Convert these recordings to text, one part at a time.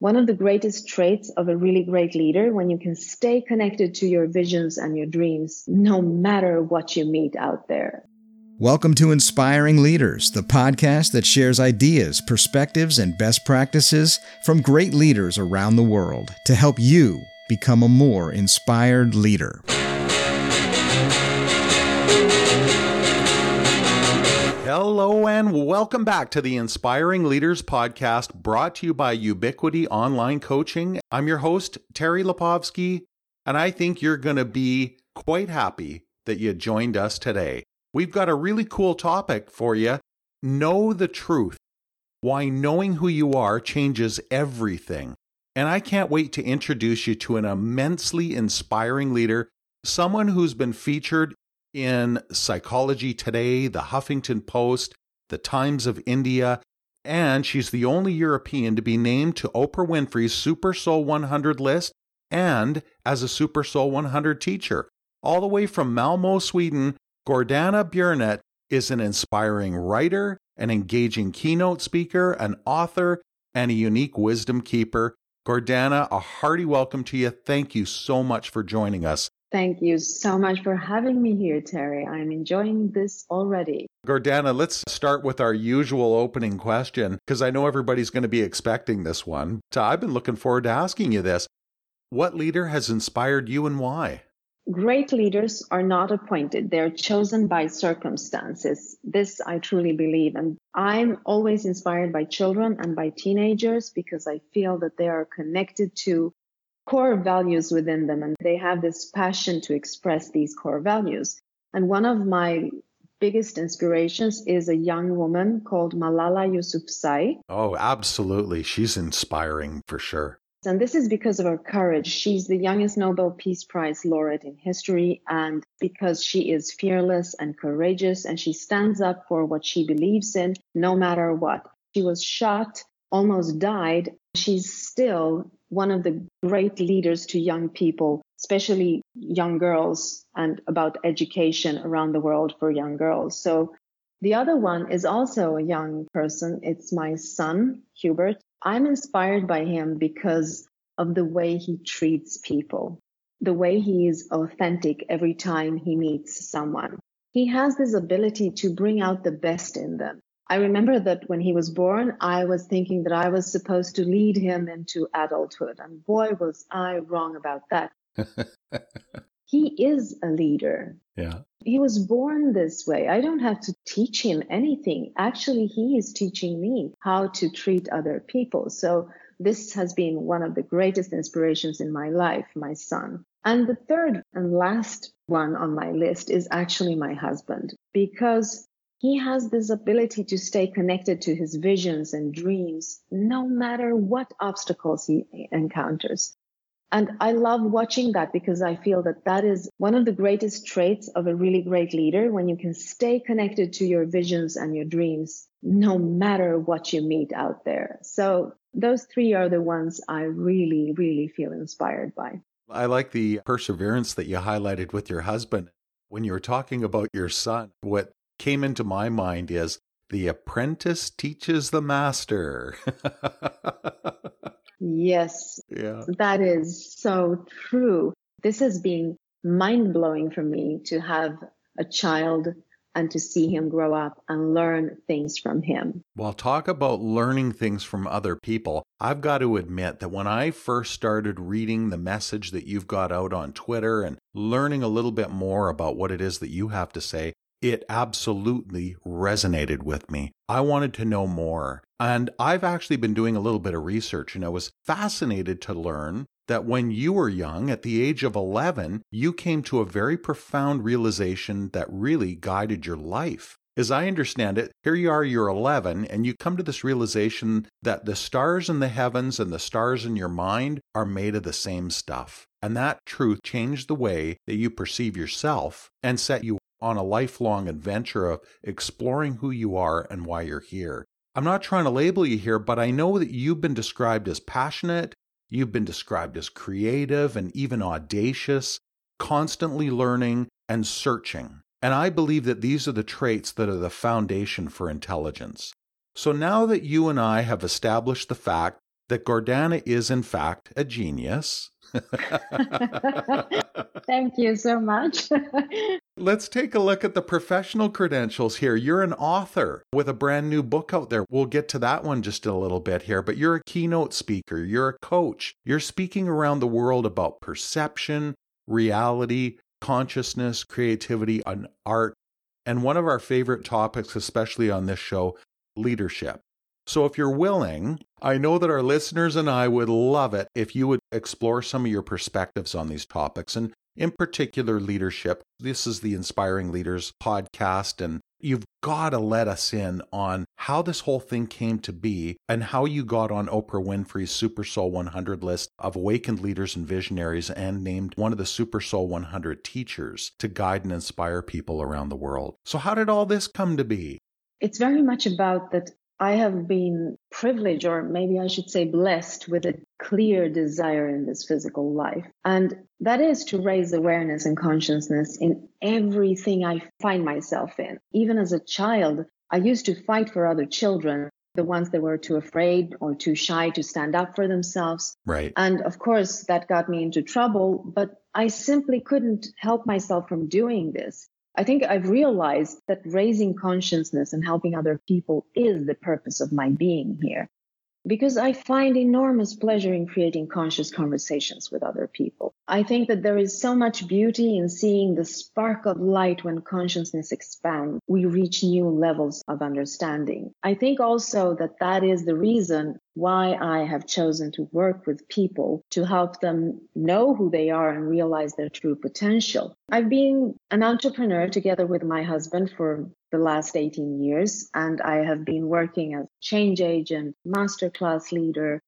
one of the greatest traits of a really great leader when you can stay connected to your visions and your dreams, no matter what you meet out there. Welcome to Inspiring Leaders, the podcast that shares ideas, perspectives, and best practices from great leaders around the world to help you become a more inspired leader. Hello and welcome back to the Inspiring Leaders podcast brought to you by Ubiquity Online Coaching. I'm your host, Terry Lipovski, and I think you're going to be quite happy that you joined us today. We've got a really cool topic for you. Know the truth. Why knowing who you are changes everything. And I can't wait to introduce you to an immensely inspiring leader, someone who's been featured in Psychology Today, the Huffington Post, the Times of India, and she's the only European to be named to Oprah Winfrey's Super Soul 100 list and as a Super Soul 100 teacher. All the way from Malmo, Sweden, Gordana Biernat is an inspiring writer, an engaging keynote speaker, an author, and a unique wisdom keeper. Gordana, a hearty welcome to you. Thank you so much for joining us. Thank you so much for having me here, Terry. I'm enjoying this already. Gordana, let's start with our usual opening question because I know everybody's going to be expecting this one. So I've been looking forward to asking you this. What leader has inspired you and why? Great leaders are not appointed, they're chosen by circumstances. This I truly believe. And I'm always inspired by children and by teenagers because I feel that they are connected to core values within them and they have this passion to express these core values. And one of my biggest inspirations is a young woman called Malala Yousafzai. Oh, absolutely. She's inspiring for sure. And this is because of her courage. She's the youngest Nobel Peace Prize laureate in history, and because she is fearless and courageous, and she stands up for what she believes in, no matter what. She was shot, almost died. She's still one of the great leaders to young people, especially young girls, and about education around the world for young girls. So the other one is also a young person. It's my son, Hubert. I'm inspired by him because of the way he treats people, the way he is authentic every time he meets someone. He has this ability to bring out the best in them. I remember that when he was born, I was thinking that I was supposed to lead him into adulthood. And boy, was I wrong about that. he is a leader. Yeah. He was born this way. I don't have to teach him anything. Actually, he is teaching me how to treat other people. So this has been one of the greatest inspirations in my life, my son. And the third and last one on my list is actually my husband because he has this ability to stay connected to his visions and dreams no matter what obstacles he encounters. And I love watching that because I feel that that is one of the greatest traits of a really great leader when you can stay connected to your visions and your dreams no matter what you meet out there. So those three are the ones I really, really feel inspired by. I like the perseverance that you highlighted with your husband. When you were talking about your son, what came into my mind is the apprentice teaches the master. yes. Yeah. That is so true. This has been mind blowing for me to have a child and to see him grow up and learn things from him. Well, talk about learning things from other people. I've got to admit that when I first started reading the message that you've got out on Twitter and learning a little bit more about what it is that you have to say, it absolutely resonated with me. I wanted to know more. And I've actually been doing a little bit of research and I was fascinated to learn that when you were young, at the age of 11, you came to a very profound realization that really guided your life. As I understand it, here you are, you're 11, and you come to this realization that the stars in the heavens and the stars in your mind are made of the same stuff. And that truth changed the way that you perceive yourself and set you on a lifelong adventure of exploring who you are and why you're here. I'm not trying to label you here, but I know that you've been described as passionate, you've been described as creative and even audacious, constantly learning and searching. And I believe that these are the traits that are the foundation for intelligence. So now that you and I have established the fact that Gordana is, in fact, a genius. Thank you so much. Let's take a look at the professional credentials here. You're an author with a brand new book out there. We'll get to that one just a little bit here, but you're a keynote speaker, you're a coach, you're speaking around the world about perception, reality, consciousness, creativity, and art. And one of our favorite topics, especially on this show, leadership. So, if you're willing, I know that our listeners and I would love it if you would explore some of your perspectives on these topics, and in particular, leadership. This is the Inspiring Leaders podcast, and you've got to let us in on how this whole thing came to be and how you got on Oprah Winfrey's Super Soul 100 list of awakened leaders and visionaries and named one of the Super Soul 100 teachers to guide and inspire people around the world. So, how did all this come to be? It's very much about that I have been privileged, or maybe I should say blessed, with a clear desire in this physical life. And that is to raise awareness and consciousness in everything I find myself in. Even as a child, I used to fight for other children, the ones that were too afraid or too shy to stand up for themselves. Right. And of course, that got me into trouble, but I simply couldn't help myself from doing this. I think I've realized that raising consciousness and helping other people is the purpose of my being here. Because I find enormous pleasure in creating conscious conversations with other people. I think that there is so much beauty in seeing the spark of light when consciousness expands. We reach new levels of understanding. I think also that that is the reason why I have chosen to work with people to help them know who they are and realize their true potential. I've been an entrepreneur together with my husband for the last 18 years, and I have been working as change agent, masterclass leader,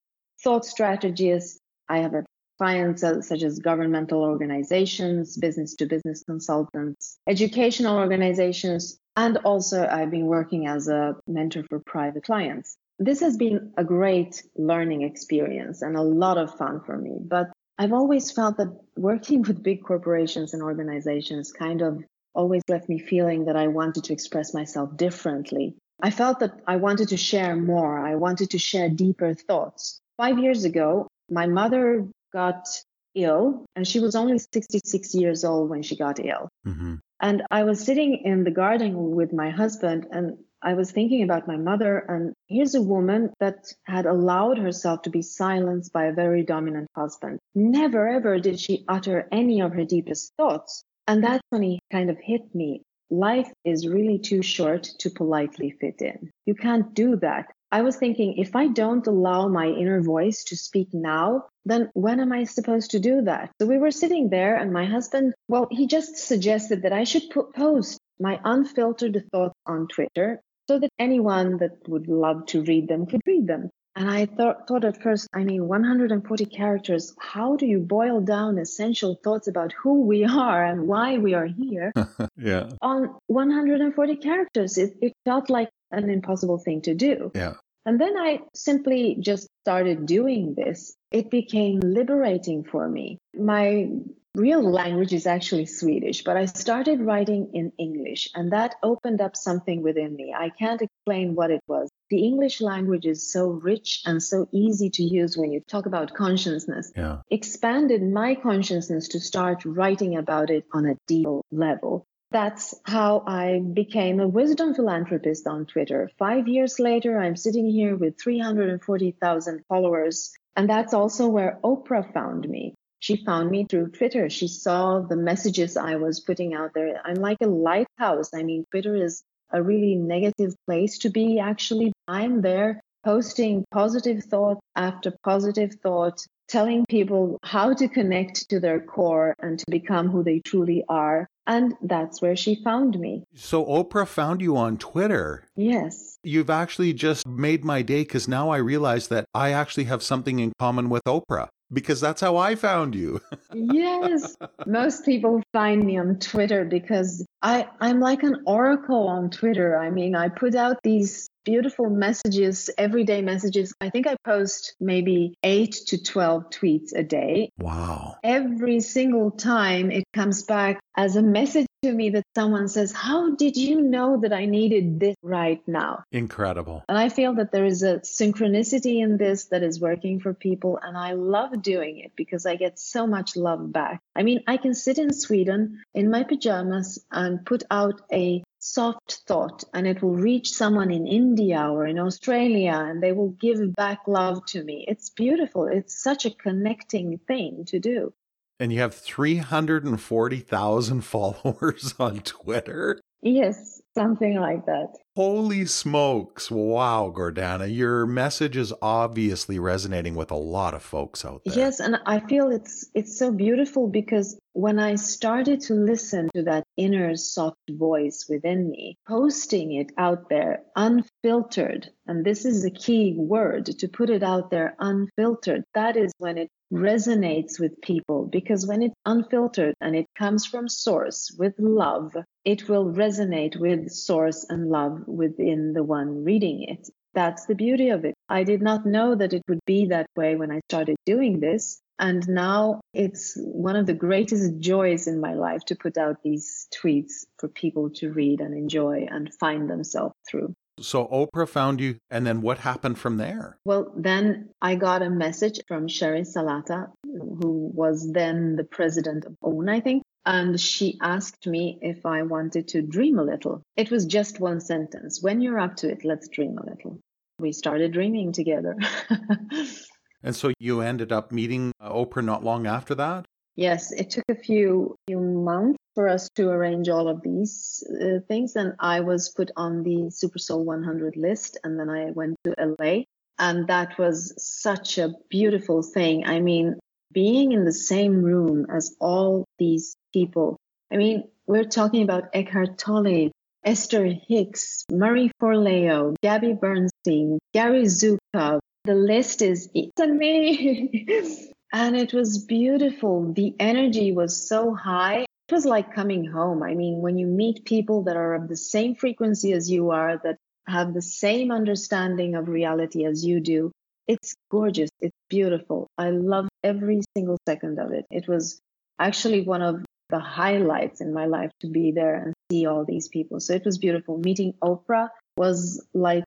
thought strategist. I have clients such as governmental organizations, business to business consultants, educational organizations, and also I've been working as a mentor for private clients this has been a great learning experience and a lot of fun for me. But I've always felt that working with big corporations and organizations kind of always left me feeling that I wanted to express myself differently. I felt that I wanted to share more. I wanted to share deeper thoughts. Five years ago, my mother got ill and she was only 66 years old when she got ill. Mm-hmm. And I was sitting in the garden with my husband and I was thinking about my mother, and here's a woman that had allowed herself to be silenced by a very dominant husband. Never ever did she utter any of her deepest thoughts. And that's when he kind of hit me. Life is really too short to politely fit in. You can't do that. I was thinking, if I don't allow my inner voice to speak now, then when am I supposed to do that? So we were sitting there, and my husband, well, he just suggested that I should post my unfiltered thoughts on Twitter so that anyone that would love to read them could read them. And I thought, thought at first, I mean, 140 characters, how do you boil down essential thoughts about who we are and why we are here yeah. on 140 characters? It, it felt like an impossible thing to do. Yeah. And then I simply just started doing this. It became liberating for me. My real language is actually Swedish, but I started writing in English and that opened up something within me. I can't explain what it was. The English language is so rich and so easy to use when you talk about consciousness. Yeah. Expanded my consciousness to start writing about it on a deep level. That's how I became a wisdom philanthropist on Twitter. Five years later, I'm sitting here with 340,000 followers. And that's also where Oprah found me. She found me through Twitter. She saw the messages I was putting out there. I'm like a lighthouse. I mean, Twitter is a really negative place to be. Actually, I'm there posting positive thought after positive thought, telling people how to connect to their core and to become who they truly are. And that's where she found me. So Oprah found you on Twitter. Yes. You've actually just made my day because now I realize that I actually have something in common with Oprah because that's how I found you. yes. Most people find me on Twitter because I, I'm like an oracle on Twitter. I mean, I put out these beautiful messages, everyday messages. I think I post maybe eight to 12 tweets a day. Wow. Every single time it comes back as a message to me that someone says, How did you know that I needed this right now? Incredible. And I feel that there is a synchronicity in this that is working for people. And I love doing it because I get so much love back. I mean, I can sit in Sweden in my pajamas and put out a soft thought and it will reach someone in India or in Australia and they will give back love to me. It's beautiful. It's such a connecting thing to do. And you have 340,000 followers on Twitter? Yes, something like that. Holy smokes. Wow, Gordana, your message is obviously resonating with a lot of folks out there. Yes, and I feel it's it's so beautiful because when I started to listen to that inner soft voice within me, posting it out there unfiltered, and this is a key word to put it out there unfiltered, that is when it resonates with people because when it's unfiltered and it comes from source with love, it will resonate with source and love within the one reading it. That's the beauty of it. I did not know that it would be that way when I started doing this. And now it's one of the greatest joys in my life to put out these tweets for people to read and enjoy and find themselves through. So Oprah found you, and then what happened from there? Well, then I got a message from Sheri Salata, who was then the president of OWN, I think. And she asked me if I wanted to dream a little. It was just one sentence. When you're up to it, let's dream a little. We started dreaming together. and so you ended up meeting uh, Oprah not long after that? Yes, it took a few few months for us to arrange all of these uh, things, and I was put on the Super Soul 100 list, and then I went to LA, and that was such a beautiful thing. I mean, being in the same room as all these people. I mean, we're talking about Eckhart Tolle, Esther Hicks, Marie Forleo, Gabby Bernstein, Gary Zukav. The list is it's and and it was beautiful. The energy was so high. It was like coming home. I mean, when you meet people that are of the same frequency as you are, that have the same understanding of reality as you do, it's gorgeous. It's beautiful. I love every single second of it. It was actually one of the highlights in my life to be there and see all these people. So it was beautiful. Meeting Oprah was like,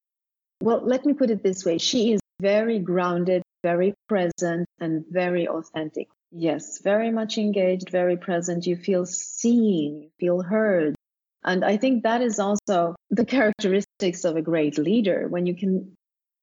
well, let me put it this way. She is very grounded, very present, and very authentic. Yes, very much engaged, very present. You feel seen, you feel heard. And I think that is also the characteristics of a great leader when you can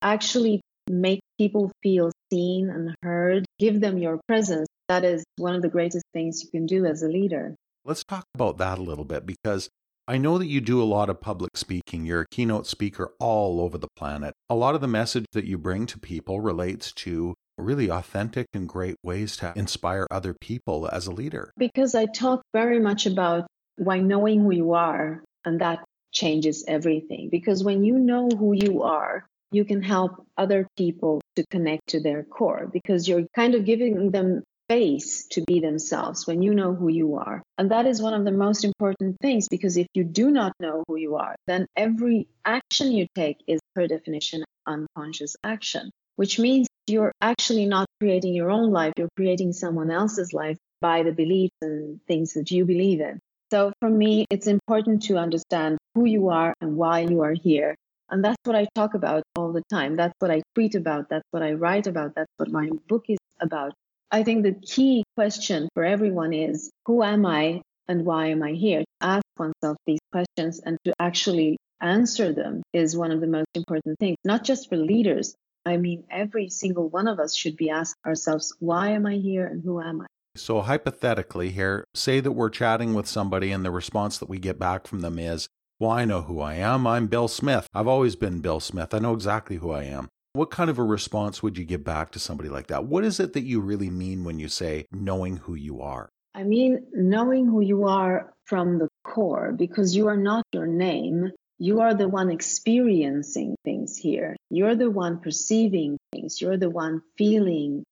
actually make people feel seen and heard, give them your presence that is one of the greatest things you can do as a leader. Let's talk about that a little bit because I know that you do a lot of public speaking. You're a keynote speaker all over the planet. A lot of the message that you bring to people relates to really authentic and great ways to inspire other people as a leader. Because I talk very much about why knowing who you are, and that changes everything. Because when you know who you are, you can help other people to connect to their core because you're kind of giving them space to be themselves when you know who you are. And that is one of the most important things because if you do not know who you are, then every action you take is per definition unconscious action, which means you're actually not creating your own life, you're creating someone else's life by the beliefs and things that you believe in. So for me, it's important to understand who you are and why you are here. And that's what I talk about all the time. That's what I tweet about. That's what I write about. That's what my book is about. I think the key question for everyone is who am I and why am I here? To ask oneself these questions and to actually answer them is one of the most important things, not just for leaders. I mean, every single one of us should be asking ourselves, why am I here and who am I? So, hypothetically, here, say that we're chatting with somebody and the response that we get back from them is, Well, I know who I am. I'm Bill Smith. I've always been Bill Smith. I know exactly who I am. What kind of a response would you give back to somebody like that? What is it that you really mean when you say knowing who you are? I mean, knowing who you are from the core, because you are not your name. You are the one experiencing things here. You're the one perceiving things. You're the one feeling,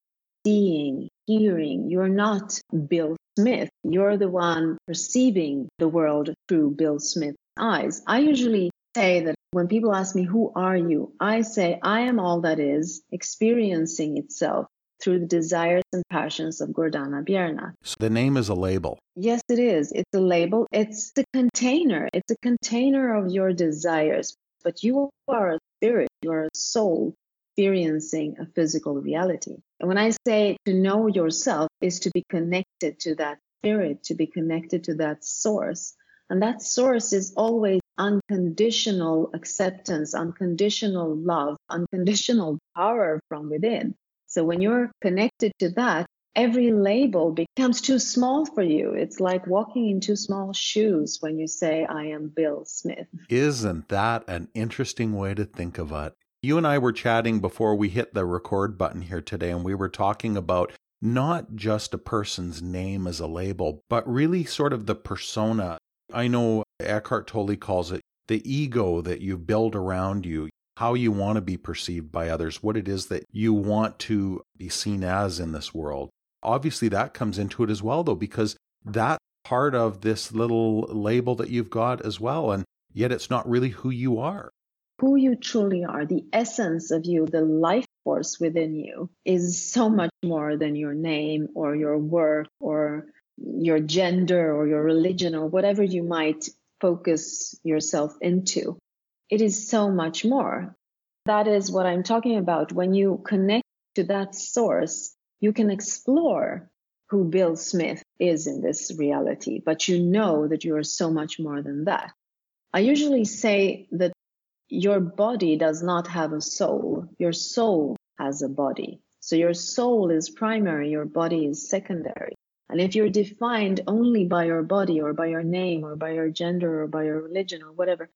seeing, hearing. You're not Bill Smith. You're the one perceiving the world through Bill Smith's eyes. I usually say that When people ask me, Who are you? I say, I am all that is experiencing itself through the desires and passions of Gordana Biernat. So the name is a label. Yes, it is. It's a label. It's the container. It's a container of your desires. But you are a spirit, you are a soul experiencing a physical reality. And when I say to know yourself is to be connected to that spirit, to be connected to that source. And that source is always unconditional acceptance, unconditional love, unconditional power from within. So when you're connected to that, every label becomes too small for you. It's like walking in too small shoes when you say, I am Bill Smith. Isn't that an interesting way to think of it? You and I were chatting before we hit the record button here today, and we were talking about not just a person's name as a label, but really sort of the persona. I know Eckhart Tolle calls it the ego that you build around you how you want to be perceived by others, what it is that you want to be seen as in this world. Obviously, that comes into it as well, though, because that part of this little label that you've got as well. And yet it's not really who you are. Who you truly are, the essence of you, the life force within you is so much more than your name or your work or your gender or your religion or whatever you might focus yourself into it is so much more. That is what I'm talking about. When you connect to that source, you can explore who Bill Smith is in this reality, but you know that you are so much more than that. I usually say that your body does not have a soul. Your soul has a body. So your soul is primary, your body is secondary. And if you're defined only by your body or by your name or by your gender or by your religion or whatever,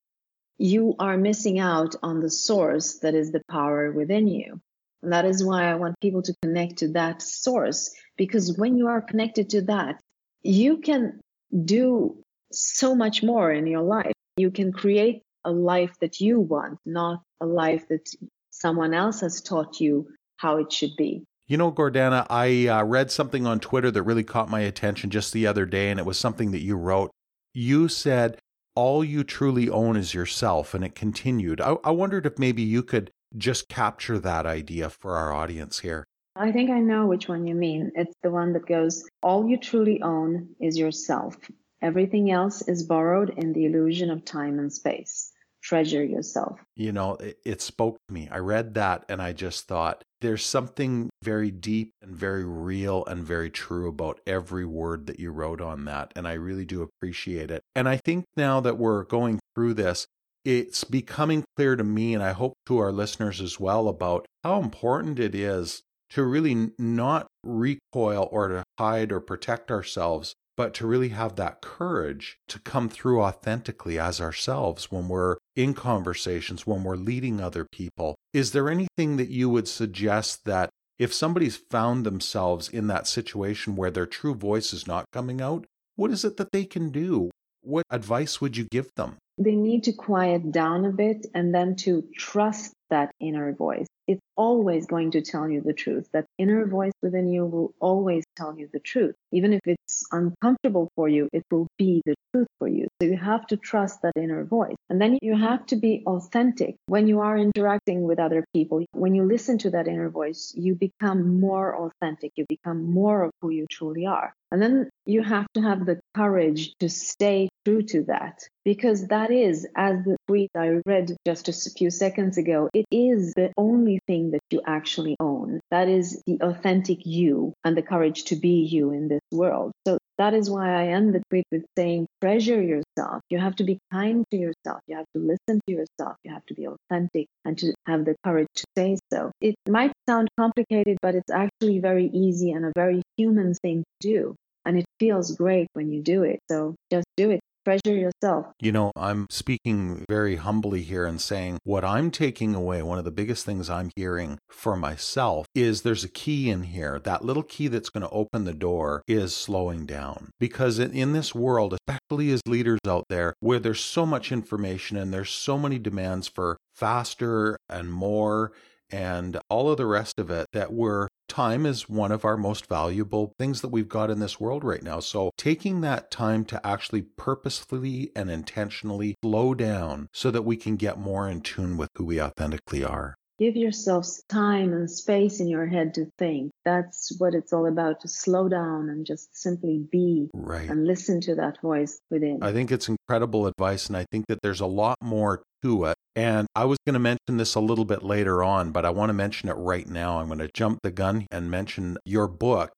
you are missing out on the source that is the power within you. And that is why I want people to connect to that source, because when you are connected to that, you can do so much more in your life. You can create a life that you want, not a life that someone else has taught you how it should be. You know, Gordana, I uh, read something on Twitter that really caught my attention just the other day, and it was something that you wrote. You said all you truly own is yourself. And it continued. I, I wondered if maybe you could just capture that idea for our audience here. I think I know which one you mean. It's the one that goes, All you truly own is yourself. Everything else is borrowed in the illusion of time and space treasure yourself. You know, it, it, spoke to me. I read that and I just thought there's something very deep and very real and very true about every word that you wrote on that. And I really do appreciate it. And I think now that we're going through this, it's becoming clear to me, and I hope to our listeners as well, about how important it is to really not recoil or to hide or protect ourselves but to really have that courage to come through authentically as ourselves when we're in conversations, when we're leading other people. Is there anything that you would suggest that if somebody's found themselves in that situation where their true voice is not coming out, what is it that they can do? What advice would you give them? They need to quiet down a bit and then to trust that inner voice it's always going to tell you the truth. That inner voice within you will always tell you the truth. Even if it's uncomfortable for you, it will be the truth for you. So you have to trust that inner voice. And then you have to be authentic when you are interacting with other people. When you listen to that inner voice, you become more authentic. You become more of who you truly are. And then you have to have the courage to stay true to that because that is, as the tweet I read just a few seconds ago, it is the only thing that you actually own. That is the authentic you and the courage to be you in this world. So that is why I end the tweet with saying, treasure yourself. You have to be kind to yourself. You have to listen to yourself. You have to be authentic and to have the courage to say so. It might sound complicated, but it's actually very easy and a very human thing to do. And it feels great when you do it. So just do it treasure yourself. You know, I'm speaking very humbly here and saying what I'm taking away, one of the biggest things I'm hearing for myself is there's a key in here. That little key that's going to open the door is slowing down. Because in this world, especially as leaders out there, where there's so much information and there's so many demands for faster and more and all of the rest of it that we're time is one of our most valuable things that we've got in this world right now. So taking that time to actually purposefully and intentionally slow down so that we can get more in tune with who we authentically are. Give yourself time and space in your head to think. That's what it's all about to slow down and just simply be right. and listen to that voice within. I think it's incredible advice, and I think that there's a lot more to it. And I was going to mention this a little bit later on, but I want to mention it right now. I'm going to jump the gun and mention your book.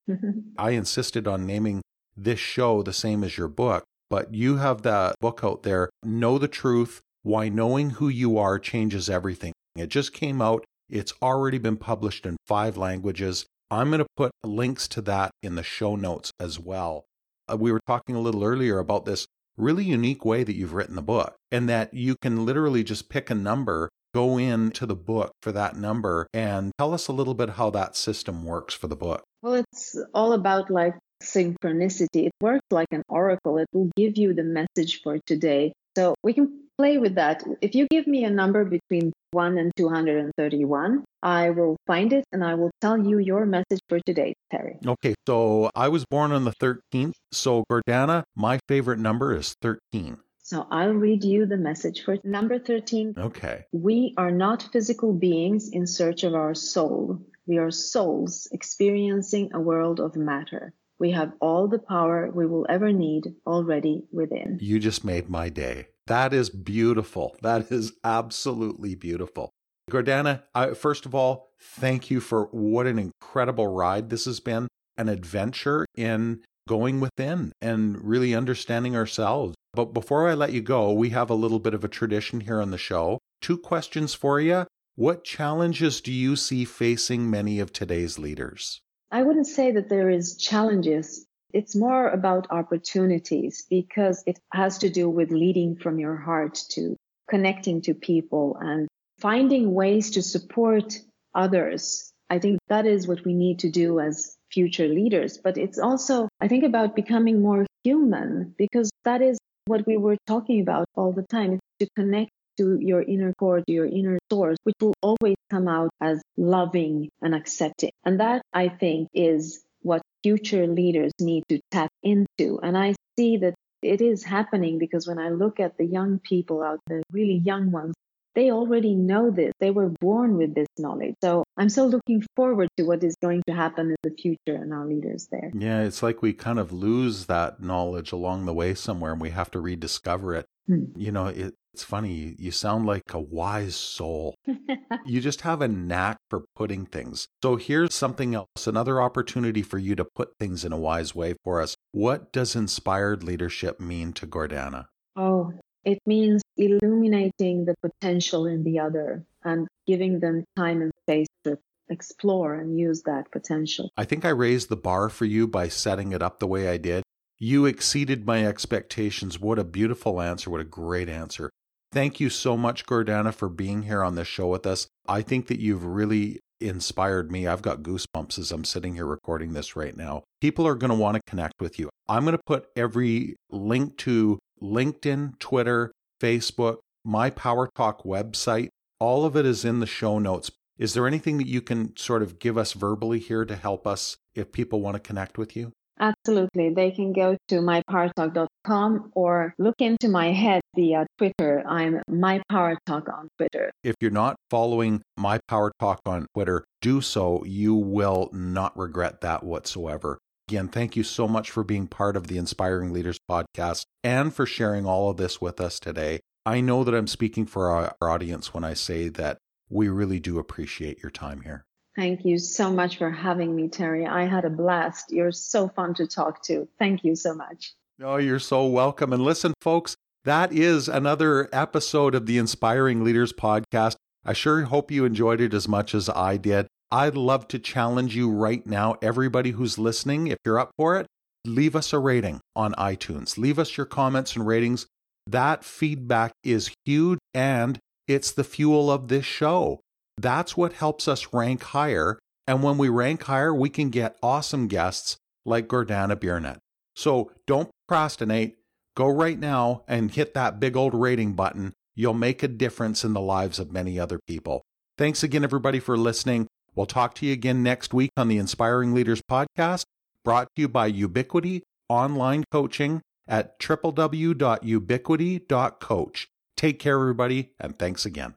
I insisted on naming this show the same as your book, but you have that book out there, Know the Truth Why Knowing Who You Are Changes Everything. It just came out. It's already been published in five languages. I'm going to put links to that in the show notes as well. Uh, we were talking a little earlier about this really unique way that you've written the book, and that you can literally just pick a number, go into the book for that number, and tell us a little bit how that system works for the book. Well, it's all about like synchronicity. It works like an oracle, it will give you the message for today. So we can play with that. If you give me a number between 1 and 231, I will find it and I will tell you your message for today, Terry. Okay, so I was born on the 13th. So, Gordana, my favorite number is 13. So I'll read you the message for number 13. Okay. We are not physical beings in search of our soul. We are souls experiencing a world of matter. We have all the power we will ever need already within. You just made my day. That is beautiful. That is absolutely beautiful. Gordana, I, first of all, thank you for what an incredible ride this has been an adventure in going within and really understanding ourselves. But before I let you go, we have a little bit of a tradition here on the show. Two questions for you. What challenges do you see facing many of today's leaders? I wouldn't say that there is challenges. It's more about opportunities because it has to do with leading from your heart to connecting to people and finding ways to support others. I think that is what we need to do as future leaders. But it's also, I think, about becoming more human because that is what we were talking about all the time. To connect to your inner core, to your inner source, which will always come out as loving and accepting. And that, I think, is what future leaders need to tap into. And I see that it is happening because when I look at the young people out there, really young ones, they already know this. They were born with this knowledge. So I'm so looking forward to what is going to happen in the future and our leaders there. Yeah, it's like we kind of lose that knowledge along the way somewhere and we have to rediscover it. Hmm. You know, it, it's funny. You sound like a wise soul. you just have a knack for putting things. So here's something else, another opportunity for you to put things in a wise way for us. What does inspired leadership mean to Gordana? Oh, it means illuminating the potential in the other and giving them time and space to explore and use that potential. I think I raised the bar for you by setting it up the way I did. You exceeded my expectations. What a beautiful answer. What a great answer. Thank you so much, Gordana, for being here on this show with us. I think that you've really inspired me. I've got goosebumps as I'm sitting here recording this right now. People are going to want to connect with you. I'm going to put every link to LinkedIn, Twitter, Facebook, my Power Talk website. All of it is in the show notes. Is there anything that you can sort of give us verbally here to help us if people want to connect with you? Absolutely. They can go to mypowertalk.com or look into my head via Twitter. I'm mypowertalk on Twitter. If you're not following My Power Talk on Twitter, do so. You will not regret that whatsoever. Again, thank you so much for being part of the Inspiring Leaders podcast and for sharing all of this with us today. I know that I'm speaking for our audience when I say that we really do appreciate your time here. Thank you so much for having me, Terry. I had a blast. You're so fun to talk to. Thank you so much. Oh, you're so welcome. And listen, folks, that is another episode of the Inspiring Leaders podcast. I sure hope you enjoyed it as much as I did. I'd love to challenge you right now, everybody who's listening, if you're up for it, leave us a rating on iTunes. Leave us your comments and ratings. That feedback is huge and it's the fuel of this show. That's what helps us rank higher. And when we rank higher, we can get awesome guests like Gordana Biernat. So don't procrastinate. Go right now and hit that big old rating button. You'll make a difference in the lives of many other people. Thanks again, everybody, for listening. We'll talk to you again next week on the Inspiring Leaders podcast, brought to you by Ubiquity Online Coaching at www.ubiquity.coach. Take care, everybody, and thanks again.